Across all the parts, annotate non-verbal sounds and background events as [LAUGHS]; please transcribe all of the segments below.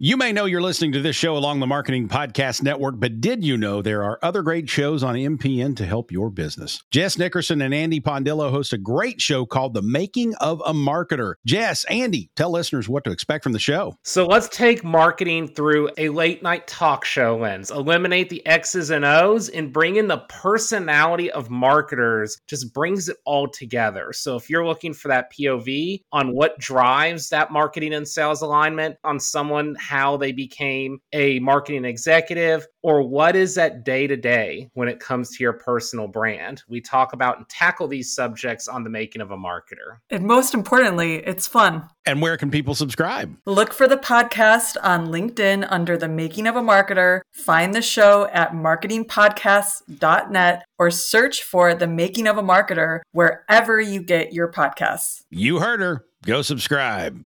You may know you're listening to this show along the Marketing Podcast Network, but did you know there are other great shows on MPN to help your business? Jess Nickerson and Andy Pondillo host a great show called The Making of a Marketer. Jess, Andy, tell listeners what to expect from the show. So let's take marketing through a late night talk show lens, eliminate the X's and O's, and bring in the personality of marketers, just brings it all together. So if you're looking for that POV on what drives that marketing and sales alignment on someone how they became a marketing executive or what is that day to day when it comes to your personal brand. We talk about and tackle these subjects on the making of a marketer. And most importantly, it's fun. And where can people subscribe? Look for the podcast on LinkedIn under the making of a marketer. Find the show at marketingpodcasts.net or search for the making of a marketer wherever you get your podcasts. You heard her. Go subscribe.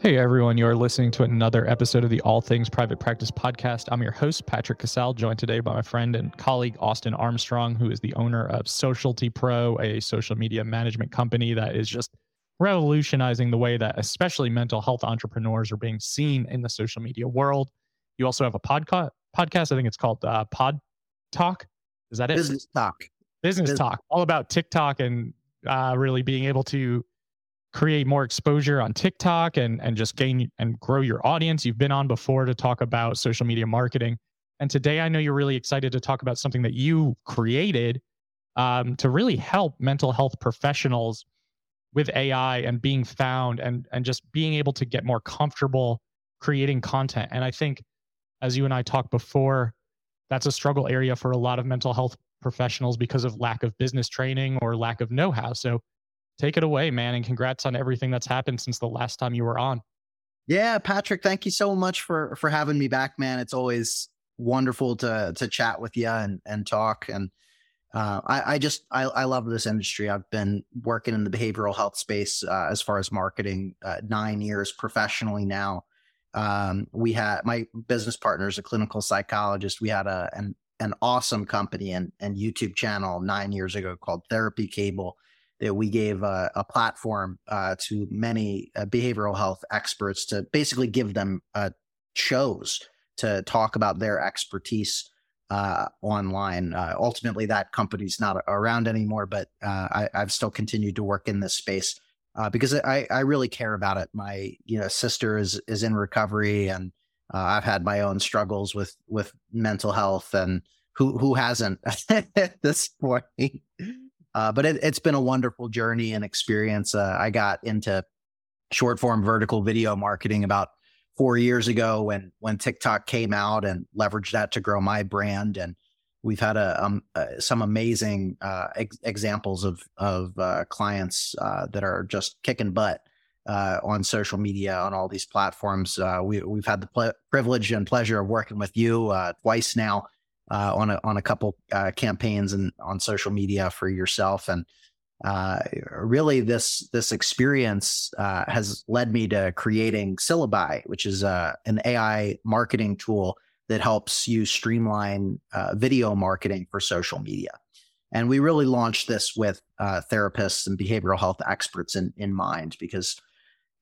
Hey everyone, you're listening to another episode of the All Things Private Practice podcast. I'm your host, Patrick Casale, joined today by my friend and colleague, Austin Armstrong, who is the owner of Socialty Pro, a social media management company that is just revolutionizing the way that especially mental health entrepreneurs are being seen in the social media world. You also have a podca- podcast, I think it's called uh, Pod Talk. Is that it? Business Talk. Business, Business. Talk, all about TikTok and uh, really being able to create more exposure on TikTok and and just gain and grow your audience. You've been on before to talk about social media marketing, and today I know you're really excited to talk about something that you created um, to really help mental health professionals with AI and being found and and just being able to get more comfortable creating content. And I think, as you and I talked before, that's a struggle area for a lot of mental health professionals because of lack of business training or lack of know-how. So take it away, man. And congrats on everything that's happened since the last time you were on. Yeah, Patrick, thank you so much for for having me back, man. It's always wonderful to to chat with you and and talk. And uh, I, I just I, I love this industry. I've been working in the behavioral health space uh, as far as marketing uh, nine years professionally now. Um, we had my business partner is a clinical psychologist. We had a an an awesome company and and YouTube channel nine years ago called Therapy Cable that we gave a, a platform uh, to many uh, behavioral health experts to basically give them uh, shows to talk about their expertise uh, online. Uh, ultimately, that company's not around anymore, but I, have still continued to work in this space because I, I really care about it. My you know sister is is in recovery, and I've had my own struggles with with mental health, and who who hasn't [LAUGHS] at this point. Uh, but it, has been a wonderful journey and experience. Uh, I got into short form vertical video marketing about four years ago when when TikTok came out and leveraged that to grow my brand. And we've had a, um, uh, some amazing uh, ex- examples of of uh, clients that are just kicking butt. on social media, on all these platforms, we, we've had the ple- privilege and pleasure of working with you twice now uh, on a on a couple uh, campaigns and on social media for yourself and uh, really this this experience uh, has led me to creating Syllaby, which is uh, an AI marketing tool that helps you streamline uh, video marketing for social media. And we really launched this with therapists and behavioral health experts in in mind because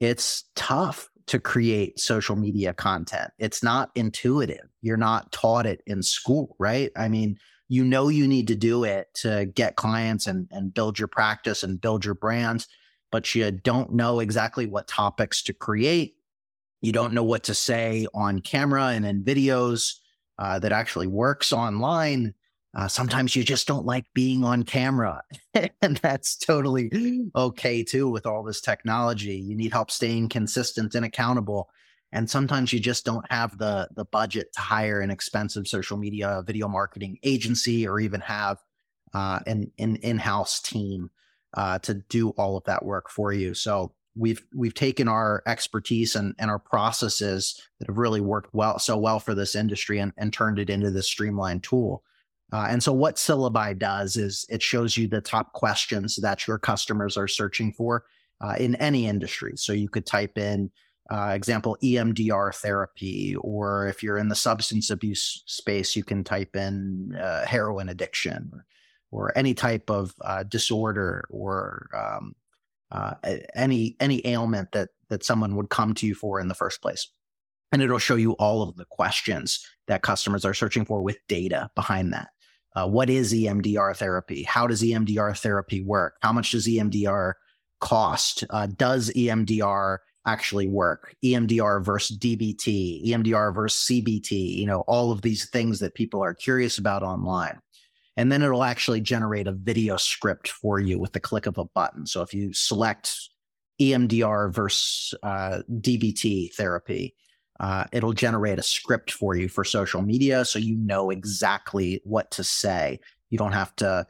it's tough to create social media content. It's not intuitive. You're not taught it in school, right? I mean, you know you need to do it to get clients and, and build your practice and build your brands, but you don't know exactly what topics to create. You don't know what to say on camera and in videos uh, that actually works online. Uh, sometimes you just don't like being on camera, [LAUGHS] and that's totally okay too with all this technology. You need help staying consistent and accountable, and sometimes you just don't have the the budget to hire an expensive social media video marketing agency or even have uh, an an in-house team uh, to do all of that work for you. So we've we've taken our expertise and, and our processes that have really worked well so well for this industry and, and turned it into this streamlined tool uh, and so, what Syllaby does is it shows you the top questions that your customers are searching for uh, in any industry. So, you could type in, uh, example, EMDR therapy, or if you're in the substance abuse space, you can type in uh, heroin addiction or, or, any type of uh, disorder or um, uh, any any ailment that that someone would come to you for in the first place. And it'll show you all of the questions that customers are searching for with data behind that. Uh, what is EMDR therapy? How does EMDR therapy work? How much does EMDR cost? Uh, does EMDR actually work? EMDR versus DBT, EMDR versus CBT, you know, all of these things that people are curious about online. And then it'll actually generate a video script for you with the click of a button. So if you select EMDR versus uh, DBT therapy, uh, it'll generate a script for you for social media so you know exactly what to say. You don't have to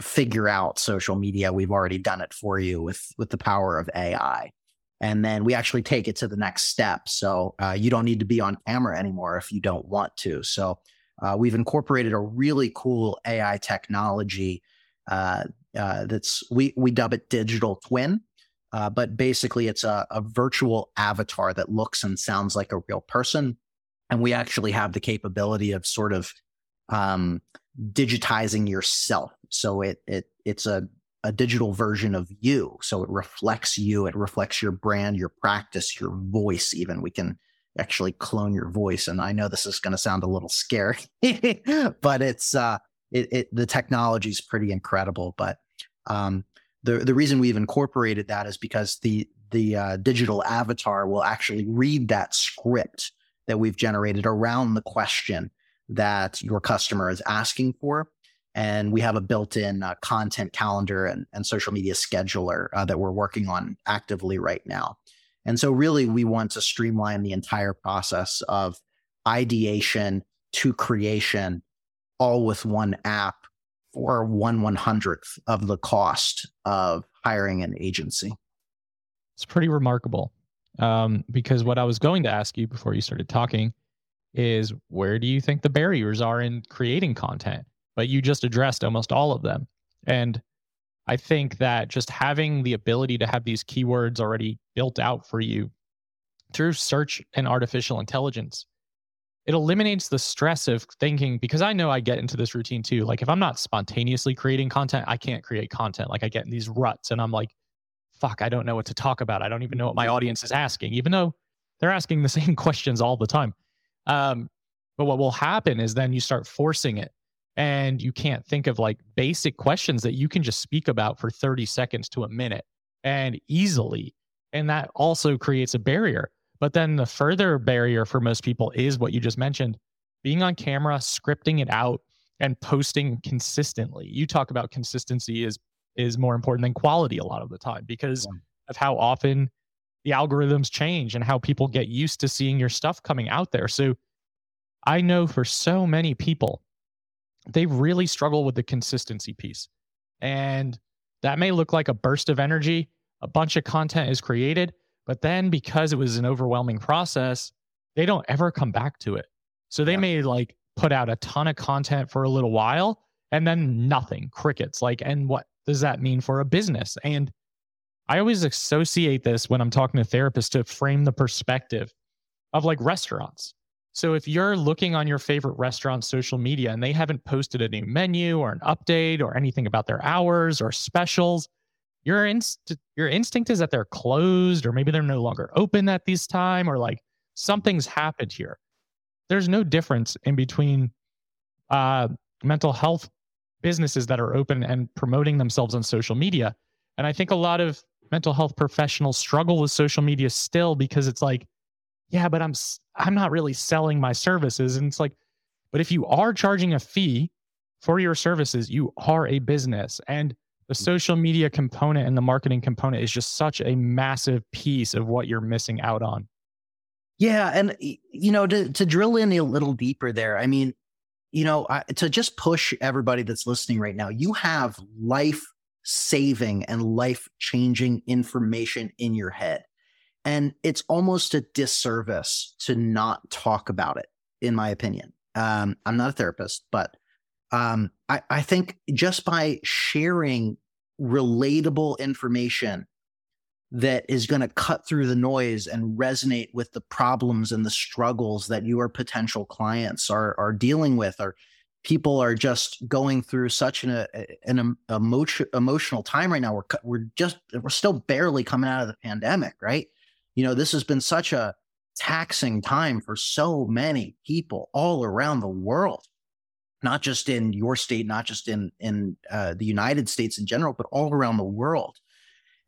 figure out social media. We've already done it for you with with the power of AI. And then we actually take it to the next step. So uh, you don't need to be on camera anymore if you don't want to. So uh, we've incorporated a really cool AI technology uh, uh, that's we we dub it digital twin. Uh, but basically, it's a, a virtual avatar that looks and sounds like a real person. And we actually have the capability of sort of um, digitizing yourself. So it it it's a a digital version of you. So it reflects you. It reflects your brand, your practice, your voice. Even we can actually clone your voice. And I know this is going to sound a little scary, [LAUGHS] but it's uh, it, it the technology is pretty incredible. But um, the the reason we've incorporated that is because the the uh, digital avatar will actually read that script that we've generated around the question that your customer is asking for. And we have a built in uh, content calendar and, and social media scheduler uh, that we're working on actively right now. And so, really, we want to streamline the entire process of ideation to creation all with one app for one one hundredth of the cost of hiring an agency. It's pretty remarkable. Um, because what I was going to ask you before you started talking is where do you think the barriers are in creating content? But you just addressed almost all of them. And I think that just having the ability to have these keywords already built out for you through search and artificial intelligence, it eliminates the stress of thinking because I know I get into this routine too. Like if I'm not spontaneously creating content, I can't create content. Like I get in these ruts and I'm like, fuck, I don't know what to talk about. I don't even know what my audience is asking, even though they're asking the [LAUGHS] same questions all the time. Um, but what will happen is then you start forcing it and you can't think of like basic questions that you can just speak about for 30 seconds to a minute and easily. And that also creates a barrier. But then the further barrier for most people is what you just mentioned being on camera, scripting it out, and posting consistently. You talk about consistency is is more important than quality a lot of the time because yeah. of how often the algorithms change and how people get used to seeing your stuff coming out there. So I know for so many people, they really struggle with the consistency piece. And that may look like a burst of energy, a bunch of content is created, but then because it was an overwhelming process, they don't ever come back to it. So they yeah. may like put out a ton of content for a little while and then nothing, crickets. Like, and what does that mean for a business? And I always associate this when I'm talking to therapists to frame the perspective of like restaurants. So if you're looking on your favorite restaurant social media and they haven't posted a new menu or an update or anything about their hours or specials, your inst- your instinct is that they're closed or maybe they're no longer open at this time or like something's happened here. There's no difference in between uh, mental health businesses that are open and promoting themselves on social media. And I think a lot of mental health professionals struggle with social media still because it's like, yeah, but I'm I'm not really selling my services and it's like but if you are charging a fee for your services, you are a business and the social media component and the marketing component is just such a massive piece of what you're missing out on. Yeah, and you know to to drill in a little deeper there. I mean, you know, I, to just push everybody that's listening right now, you have life saving and life changing information in your head. And it's almost a disservice to not talk about it, in my opinion. Um, I'm not a therapist, but um, I, I think just by sharing relatable information that is going to cut through the noise and resonate with the problems and the struggles that your potential clients are are dealing with or people are just going through such an, uh, an emotion, emotional time right now. We're, we're just, we're still barely coming out of the pandemic, right? You know, this has been such a taxing time for so many people all around the world, not just in your state, not just in, in uh, the United States in general, but all around the world.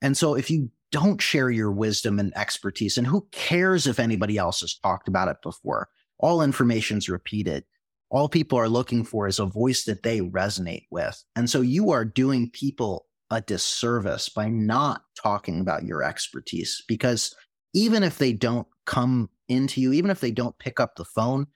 And so if you don't share your wisdom and expertise, and who cares if anybody else has talked about it before? All information is repeated all people are looking for is a voice that they resonate with. And so you are doing people a disservice by not talking about your expertise because even if they don't come into you, even if they don't pick up the phone,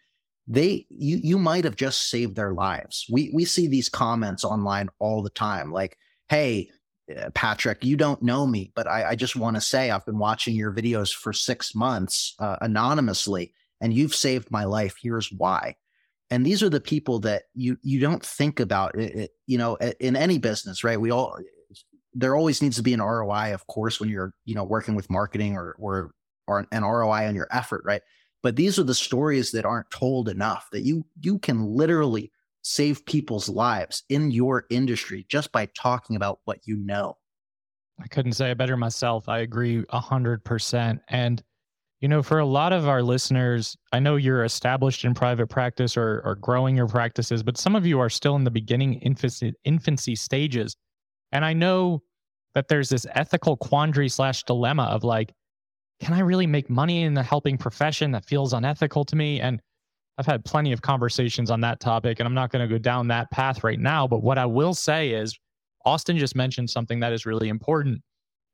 they you you might have just saved their lives. We we see these comments online all the time like, "Hey, uh, Patrick, you don't know me, but I, I just want to say I've been watching your videos for six months uh, anonymously, and you've saved my life. Here's why." and these are the people that you you don't think about it, it, you know in any business right we all there always needs to be an roi of course when you're you know working with marketing or or or an roi on your effort right but these are the stories that aren't told enough that you you can literally save people's lives in your industry just by talking about what you know. I couldn't say it better myself. I agree 100% and you know, for a lot of our listeners, I know you're established in private practice or, or growing your practices, but some of you are still in the beginning infancy, infancy stages. And I know that there's this ethical quandary slash dilemma of like, can I really make money in the helping profession that feels unethical to me? And I've had plenty of conversations on that topic, and I'm not going to go down that path right now. But what I will say is, Austin just mentioned something that is really important.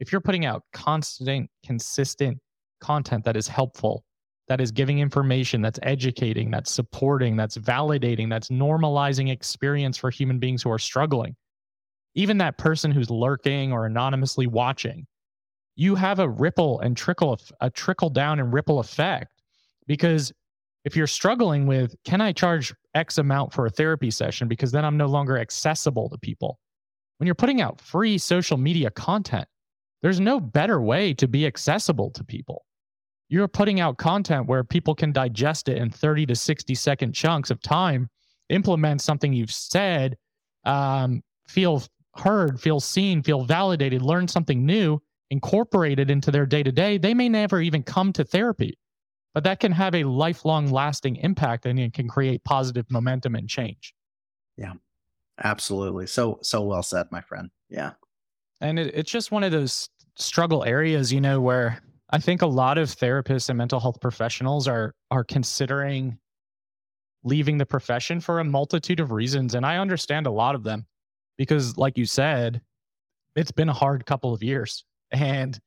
If you're putting out constant, consistent content that is helpful, that is giving information, that's educating, that's supporting, that's validating, that's normalizing experience for human beings who are struggling. Even that person who's lurking or anonymously watching, you have a ripple and trickle, a trickle down and ripple effect. Because if you're struggling with, can I charge X amount for a therapy session? Because then I'm no longer accessible to people. When you're putting out free social media content, there's no better way to be accessible to people you're putting out content where people can digest it in 30 to 60 second chunks of time, implement something you've said, um, feel heard, feel seen, feel validated, learn something new, incorporate it into their day to day. They may never even come to therapy, but that can have a lifelong lasting impact and it can create positive momentum and change. Yeah, absolutely. So, so well said, my friend. Yeah. And it, it's just one of those struggle areas, you know, where I think a lot of therapists and mental health professionals are are considering leaving the profession for a multitude of reasons and I understand a lot of them because like you said it's been a hard couple of years and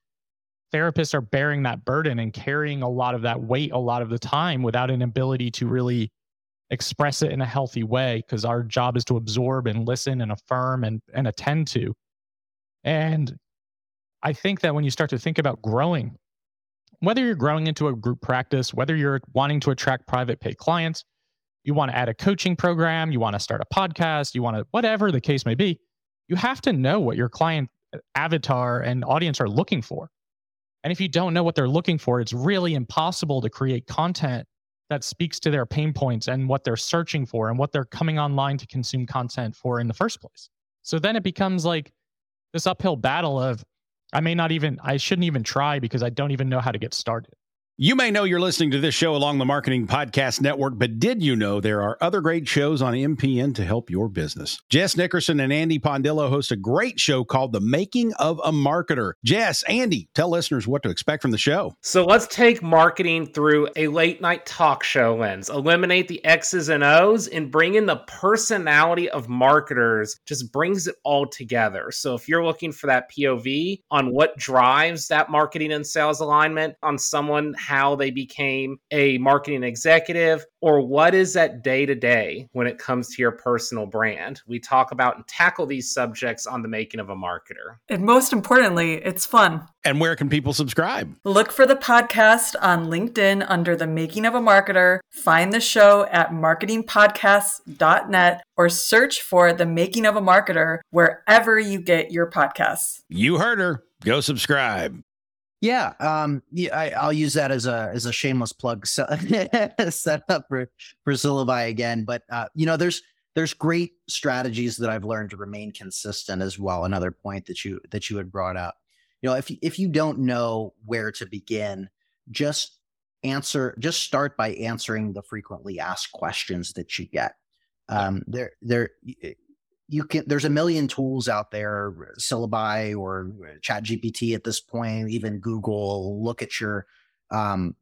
therapists are bearing that burden and carrying a lot of that weight a lot of the time without an ability to really express it in a healthy way because our job is to absorb and listen and affirm and and attend to. And I think that when you start to think about growing whether you're growing into a group practice, whether you're wanting to attract private pay clients, you want to add a coaching program, you want to start a podcast, you want to, whatever the case may be, you have to know what your client avatar and audience are looking for. And if you don't know what they're looking for, it's really impossible to create content that speaks to their pain points and what they're searching for and what they're coming online to consume content for in the first place. So then it becomes like this uphill battle of I may not even, I shouldn't even try because I don't even know how to get started. You may know you're listening to this show along the Marketing Podcast Network, but did you know there are other great shows on MPN to help your business? Jess Nickerson and Andy Pondillo host a great show called The Making of a Marketer. Jess, Andy, tell listeners what to expect from the show. So let's take marketing through a late night talk show lens, eliminate the X's and O's, and bring in the personality of marketers, just brings it all together. So if you're looking for that POV on what drives that marketing and sales alignment on someone, how they became a marketing executive, or what is that day to day when it comes to your personal brand. We talk about and tackle these subjects on the making of a marketer. And most importantly, it's fun. And where can people subscribe? Look for the podcast on LinkedIn under the making of a marketer. Find the show at marketingpodcasts.net or search for the making of a marketer wherever you get your podcasts. You heard her. Go subscribe. Yeah, um, yeah, I, will use that as a as a shameless plug [LAUGHS] set up for for Syllaby again. But uh, you know, there's there's great strategies that I've learned to remain consistent as well. Another point that you that you had brought up. You know, if if you don't know where to begin, just answer just start by answering the frequently asked questions that you get. Um, there there you can there's a million tools out there, Syllaby or Chat GPT at this point, even Google. Look at your um,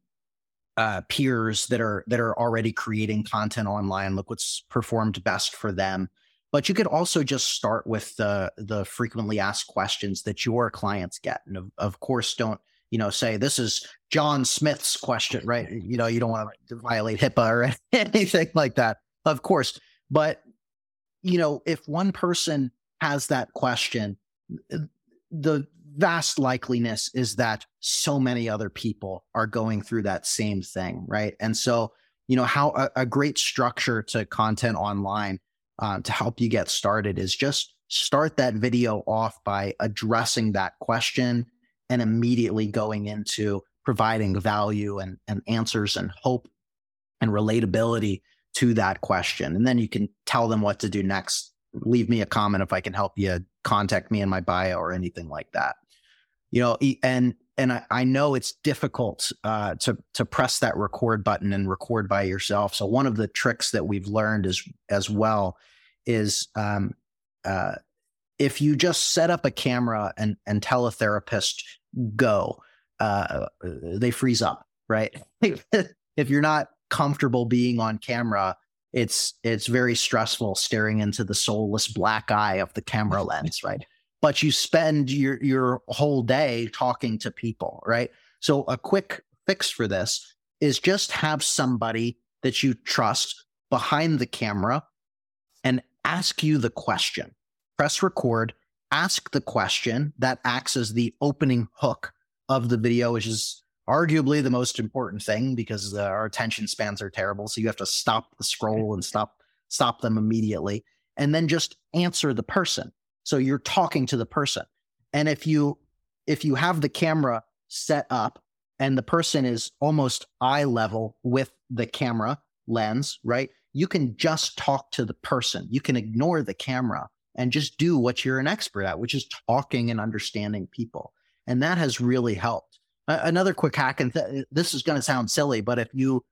uh, peers that are that are already creating content online. Look what's performed best for them. But you could also just start with the the frequently asked questions that your clients get, and of, of course, don't you know say this is John Smith's question, right? You know, you don't want to violate HIPAA or [LAUGHS] anything like that, of course. But you know, if one person has that question, the vast likeliness is that so many other people are going through that same thing, right? And so, you know, how a, a great structure to content online uh, to help you get started is just start that video off by addressing that question and immediately going into providing value and, and answers and hope and relatability to that question. And then you can tell them what to do next. Leave me a comment if I can help you. Contact me in my bio or anything like that you know and and I, I know it's difficult uh, to to press that record button and record by yourself. So one of the tricks that we've learned is as well is um, uh, if you just set up a camera and and tell a therapist go, uh, they freeze up, right? [LAUGHS] if you're not comfortable being on camera, it's it's very stressful staring into the soulless black eye of the camera [LAUGHS] lens, right? but you spend your your whole day talking to people, right? So a quick fix for this is just have somebody that you trust behind the camera and ask you the question. Press record, ask the question that acts as the opening hook of the video, which is arguably the most important thing because uh, our attention spans are terrible. So you have to stop the scroll and stop stop them immediately, and then just answer the person. So you're talking to the person. And if you if you have the camera set up and the person is almost eye level with the camera lens, right? You can just talk to the person. You can ignore the camera and just do what you're an expert at, which is talking and understanding people. And that has really helped. Another quick hack, and th- this is going to sound silly, but if you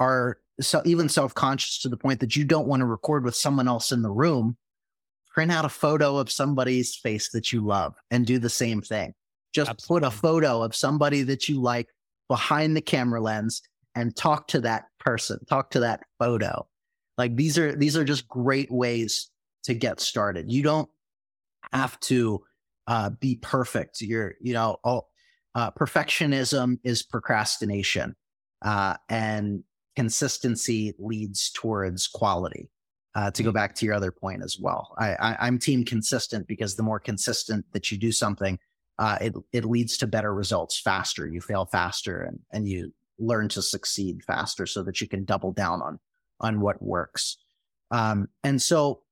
are so even self conscious to the point that you don't want to record with someone else in the room, print out a photo of somebody's face that you love and do the same thing. Just Absolutely. put a photo of somebody that you like behind the camera lens and talk to that person, talk to that photo. Like these are these are just great ways to get started. You don't have to uh, be perfect. You're, you know, all, uh, perfectionism is procrastination, uh, and consistency leads towards quality uh, to go mm-hmm. back to your other point as well. I, I, am team consistent because the more consistent that you do something, uh, it it leads to better results faster. You fail faster, and and you learn to succeed faster, so that you can double down on on what works. Um, and so,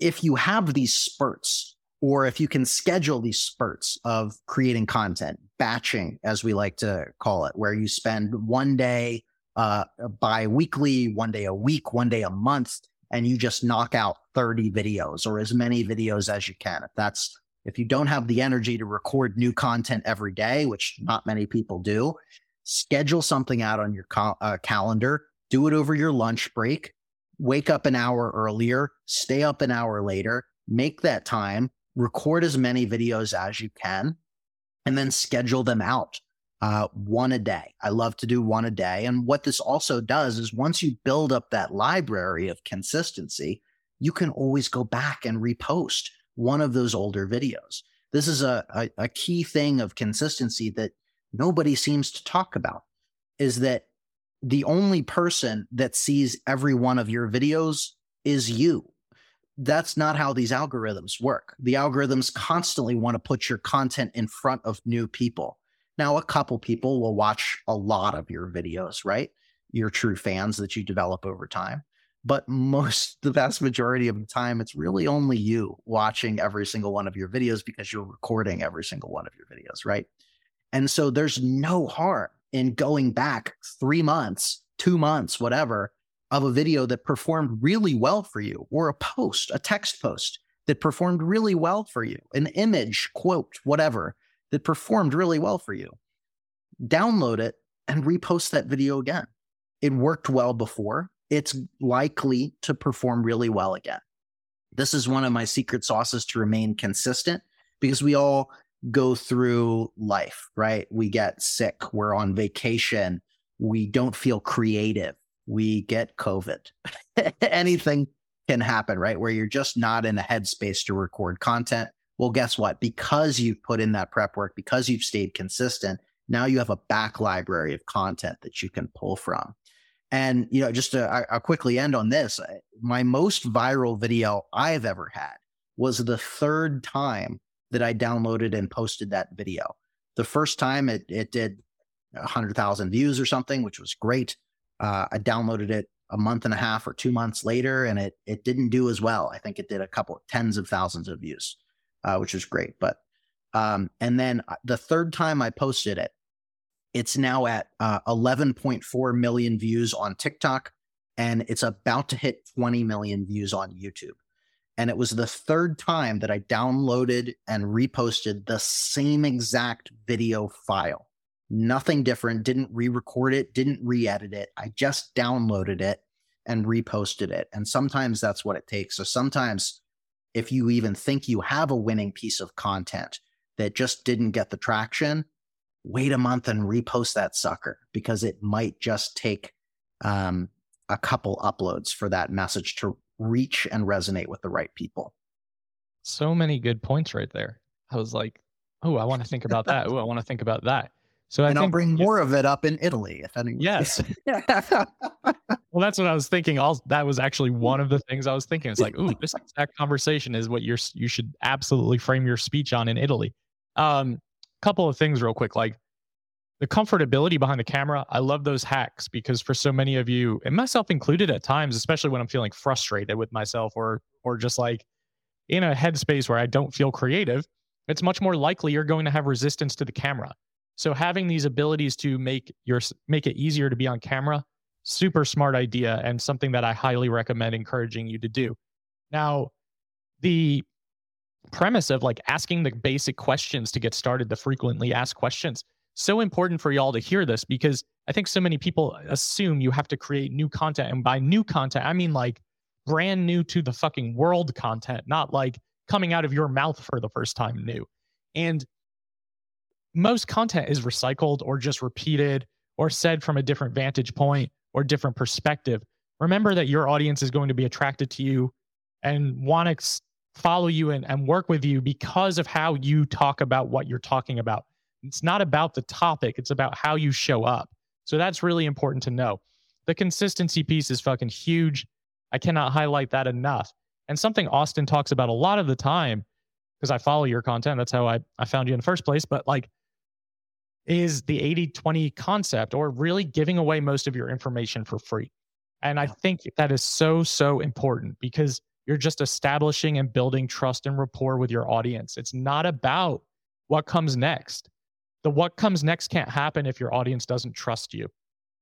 if you have these spurts, or if you can schedule these spurts of creating content, batching, as we like to call it, where you spend one day uh, bi-weekly, one day a week, one day a month and you just knock out 30 videos or as many videos as you can. If that's if you don't have the energy to record new content every day, which not many people do, schedule something out on your uh, calendar, do it over your lunch break, wake up an hour earlier, stay up an hour later, make that time, record as many videos as you can, and then schedule them out uh, one a day. I love to do one a day. And what this also does is once you build up that library of consistency, you can always go back and repost one of those older videos. This is a, a, a key thing of consistency that nobody seems to talk about is that the only person that sees every one of your videos is you. That's not how these algorithms work. The algorithms constantly want to put your content in front of new people. Now, a couple people will watch a lot of your videos, right? Your true fans that you develop over time. But most, [LAUGHS] the vast majority of the time, it's really only you watching every single one of your videos because you're recording every single one of your videos, right? And so there's no harm in going back three months, two months, whatever, of a video that performed really well for you, or a post, a text post that performed really well for you, an image, quote, whatever, that performed really well for you. Download it and repost that video again. It worked well before. It's likely to perform really well again. This is one of my secret sauces to remain consistent because we all go through life, right? We get sick, we're on vacation, we don't feel creative, we get COVID. [LAUGHS] Anything can happen, right? Where you're just not in a headspace to record content. Well, guess what? Because you've put in that prep work, because you've stayed consistent, now you have a back library of content that you can pull from. And, you know, just to I'll quickly end on this my most viral video I've ever had was the third time that I downloaded and posted that video. The first time it, it did 100,000 views or something, which was great. Uh, I downloaded it a month and a half or two months later, and it it didn't do as well. I think it did a couple tens of thousands of views, uh, which was great. But um, and then uh, the third time I posted it, it's now at uh, 11.4 million views on TikTok, and it's about to hit 20 million views on YouTube. And it was the third time that I downloaded and reposted the same exact video file nothing different, didn't re record it, didn't re edit it. I just downloaded it and reposted it. And sometimes that's what it takes. So sometimes, if you even think you have a winning piece of content that just didn't get the traction, wait a month and repost that sucker because it might just take um, a couple uploads for that message to reach and resonate with the right people. So many good points right there. I was like, oh, I want to think about that. Oh, I want to think about that. So I and I'll bring more of it up in Italy if any. Yes. [LAUGHS] [LAUGHS] well, that's what I was thinking. All that was actually one of the things I was thinking. It's like, ooh, this [LAUGHS] exact conversation is what you're you should absolutely frame your speech on in Italy. Um, couple of things real quick, like the comfortability behind the camera. I love those hacks because for so many of you, and myself included at times, especially when I'm feeling frustrated with myself or or just like in a headspace where I don't feel creative, it's much more likely you're going to have resistance to the camera. So having these abilities to make your make it easier to be on camera, super smart idea and something that I highly recommend encouraging you to do. Now, the premise of like asking the basic questions to get started, the frequently asked questions, so important for y'all to hear this because I think so many people assume you have to create new content. And by new content, I mean like brand new to the fucking world content, not like coming out of your mouth for the first time new. And most content is recycled or just repeated or said from a different vantage point or different perspective. Remember that your audience is going to be attracted to you and want to follow you and, and work with you because of how you talk about what you're talking about. It's not about the topic, it's about how you show up. So that's really important to know. The consistency piece is fucking huge. I cannot highlight that enough. And something Austin talks about a lot of the time, because I follow your content. That's how I, I found you in the first place. But like is the 80 20 concept or really giving away most of your information for free. And I think that is so, so important because you're just establishing and building trust and rapport with your audience. It's not about what comes next. The what comes next can't happen if your audience doesn't trust you,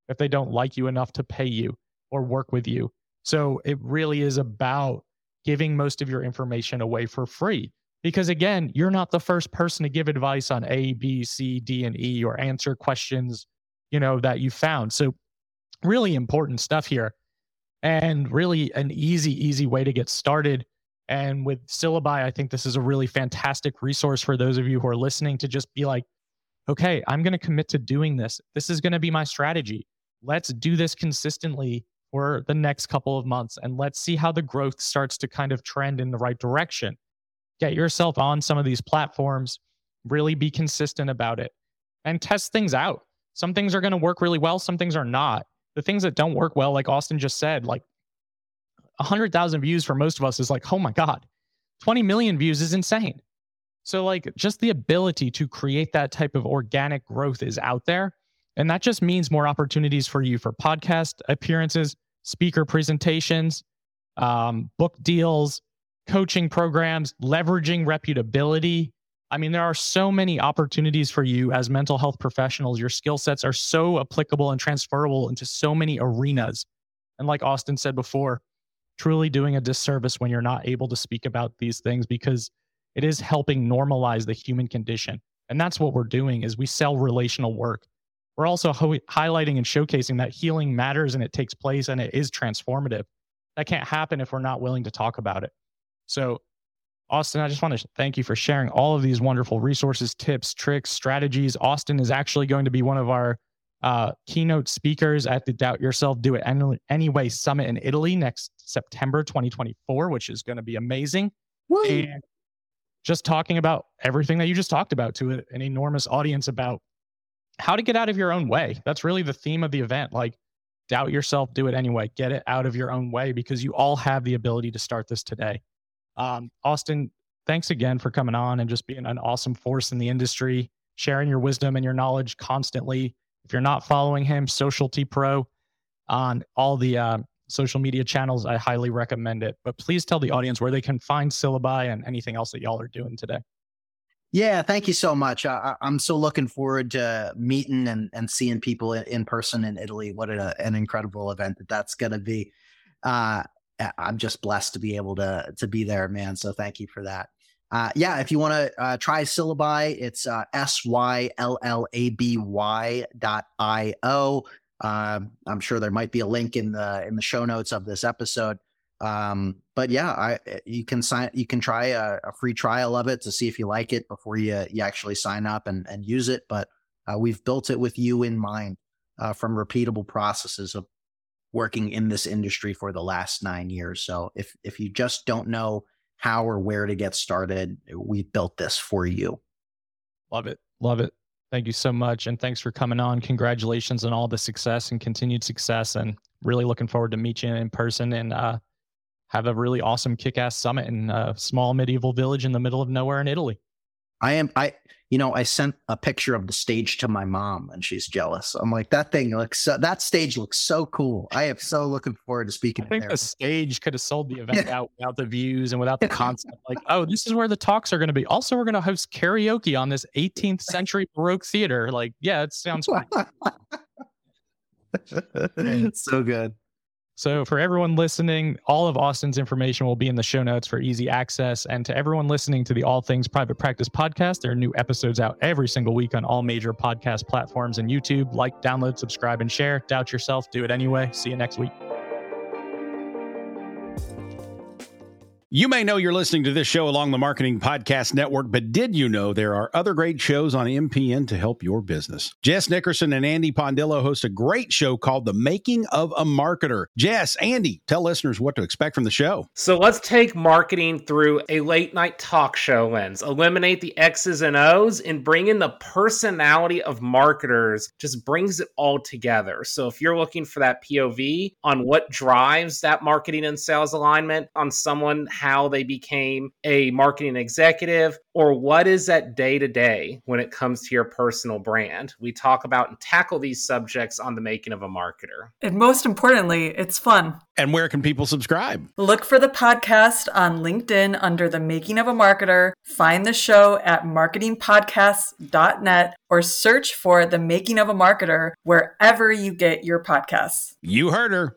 if they don't like you enough to pay you or work with you. So it really is about giving most of your information away for free because again, you're not the first person to give advice on A, B, C, D, and E or answer questions, you know, that you found. So really important stuff here and really an easy, easy way to get started. And with Syllaby, I think this is a really fantastic resource for those of you who are listening to just be like, okay, I'm going to commit to doing this. This is going to be my strategy. Let's do this consistently for the next couple of months and let's see how the growth starts to kind of trend in the right direction get yourself on some of these platforms, really be consistent about it and test things out. Some things are going to work really well, some things are not. The things that don't work well, like Austin just said, like 100,000 views for most of us is like, oh my God, 20 million views is insane. So, like, just the ability to create that type of organic growth is out there. And that just means more opportunities for you for podcast appearances, speaker presentations, um, book deals, coaching programs, leveraging reputability. I mean, there are so many opportunities for you as mental health professionals. Your skill sets are so applicable and transferable into so many arenas And like Austin said before, truly doing a disservice when you're not able to speak about these things because it is helping normalize the human condition. And that's what we're doing is we sell relational work. We're also ho- highlighting and showcasing that healing matters and it takes place and it is transformative. That can't happen if we're not willing to talk about it. So, Austin, I just want to thank you for sharing all of these wonderful resources, tips, tricks, strategies. Austin is actually going to be one of our uh, keynote speakers at the Doubt Yourself Do It Anyway Summit in Italy next September 2024, which is going to be amazing. Woo. And just talking about everything that you just talked about to an enormous audience about how to get out of your own way. That's really the theme of the event. Like, doubt yourself, do it anyway. Get it out of your own way because you all have the ability to start this today. Um, Austin, thanks again for coming on and just being an awesome force in the industry, sharing your wisdom and your knowledge constantly. If you're not following him, Socialty Pro on all the uh, social media channels, I highly recommend it. But please tell the audience where they can find Syllaby and anything else that y'all are doing today. Yeah, thank you so much. I, am so looking forward to meeting and, and seeing people in person in Italy. What a, an incredible event that that's going to be. Uh, I'm just blessed to be able to to be there, man. So thank you for that. Uh, yeah, if you want to uh, try Syllaby, it's uh, S Y L L A B Y dot I O. Um, I'm sure there might be a link in the in the show notes of this episode. Um, but yeah, I eh, you can sign you can try a, a, free trial of it to see if you like it before you you actually sign up and and use it. But uh, we've built it with you in mind uh, from repeatable processes of working in this industry for the last nine years. So if if you just don't know how or where to get started. We built this for you. Love it. Love it. Thank you so much. And thanks for coming on. Congratulations on all the success and continued success. And really looking forward to meet you in person and uh, have a really awesome kick ass summit in a small medieval village in the middle of nowhere in Italy. I am, I, you know, I sent a picture of the stage to my mom and she's jealous. I'm like, that thing looks so, that stage looks so cool. I am so looking forward to speaking. I think there. the stage could have sold the [LAUGHS] event out without the views and without the [LAUGHS] concept. Like, oh, this is where the talks are going to be. Also, we're going to host karaoke on this 18th century Baroque theater. Like, yeah, it sounds cool. [LAUGHS] so good. So, for everyone listening, all of Austin's information will be in the show notes for easy access. And to everyone listening to the All Things Private Practice podcast, there are new episodes out every single week on all major podcast platforms and YouTube. Like, download, subscribe, and share. Doubt yourself, do it anyway. See you next week. You may know you're listening to this show along the Marketing Podcast Network, but did you know there are other great shows on MPN to help your business? Jess Nickerson and Andy Pondillo host a great show called The Making of a Marketer. Jess, Andy, tell listeners what to expect from the show. So let's take marketing through a late night talk show lens, eliminate the X's and O's, and bring in the personality of marketers, just brings it all together. So if you're looking for that POV on what drives that marketing and sales alignment on someone how they became a marketing executive or what is that day to day when it comes to your personal brand. We talk about and tackle these subjects on the making of a marketer. And most importantly, it's fun. And where can people subscribe? Look for the podcast on LinkedIn under the making of a marketer. Find the show at marketingpodcasts.net or search for the making of a marketer wherever you get your podcasts. You heard her.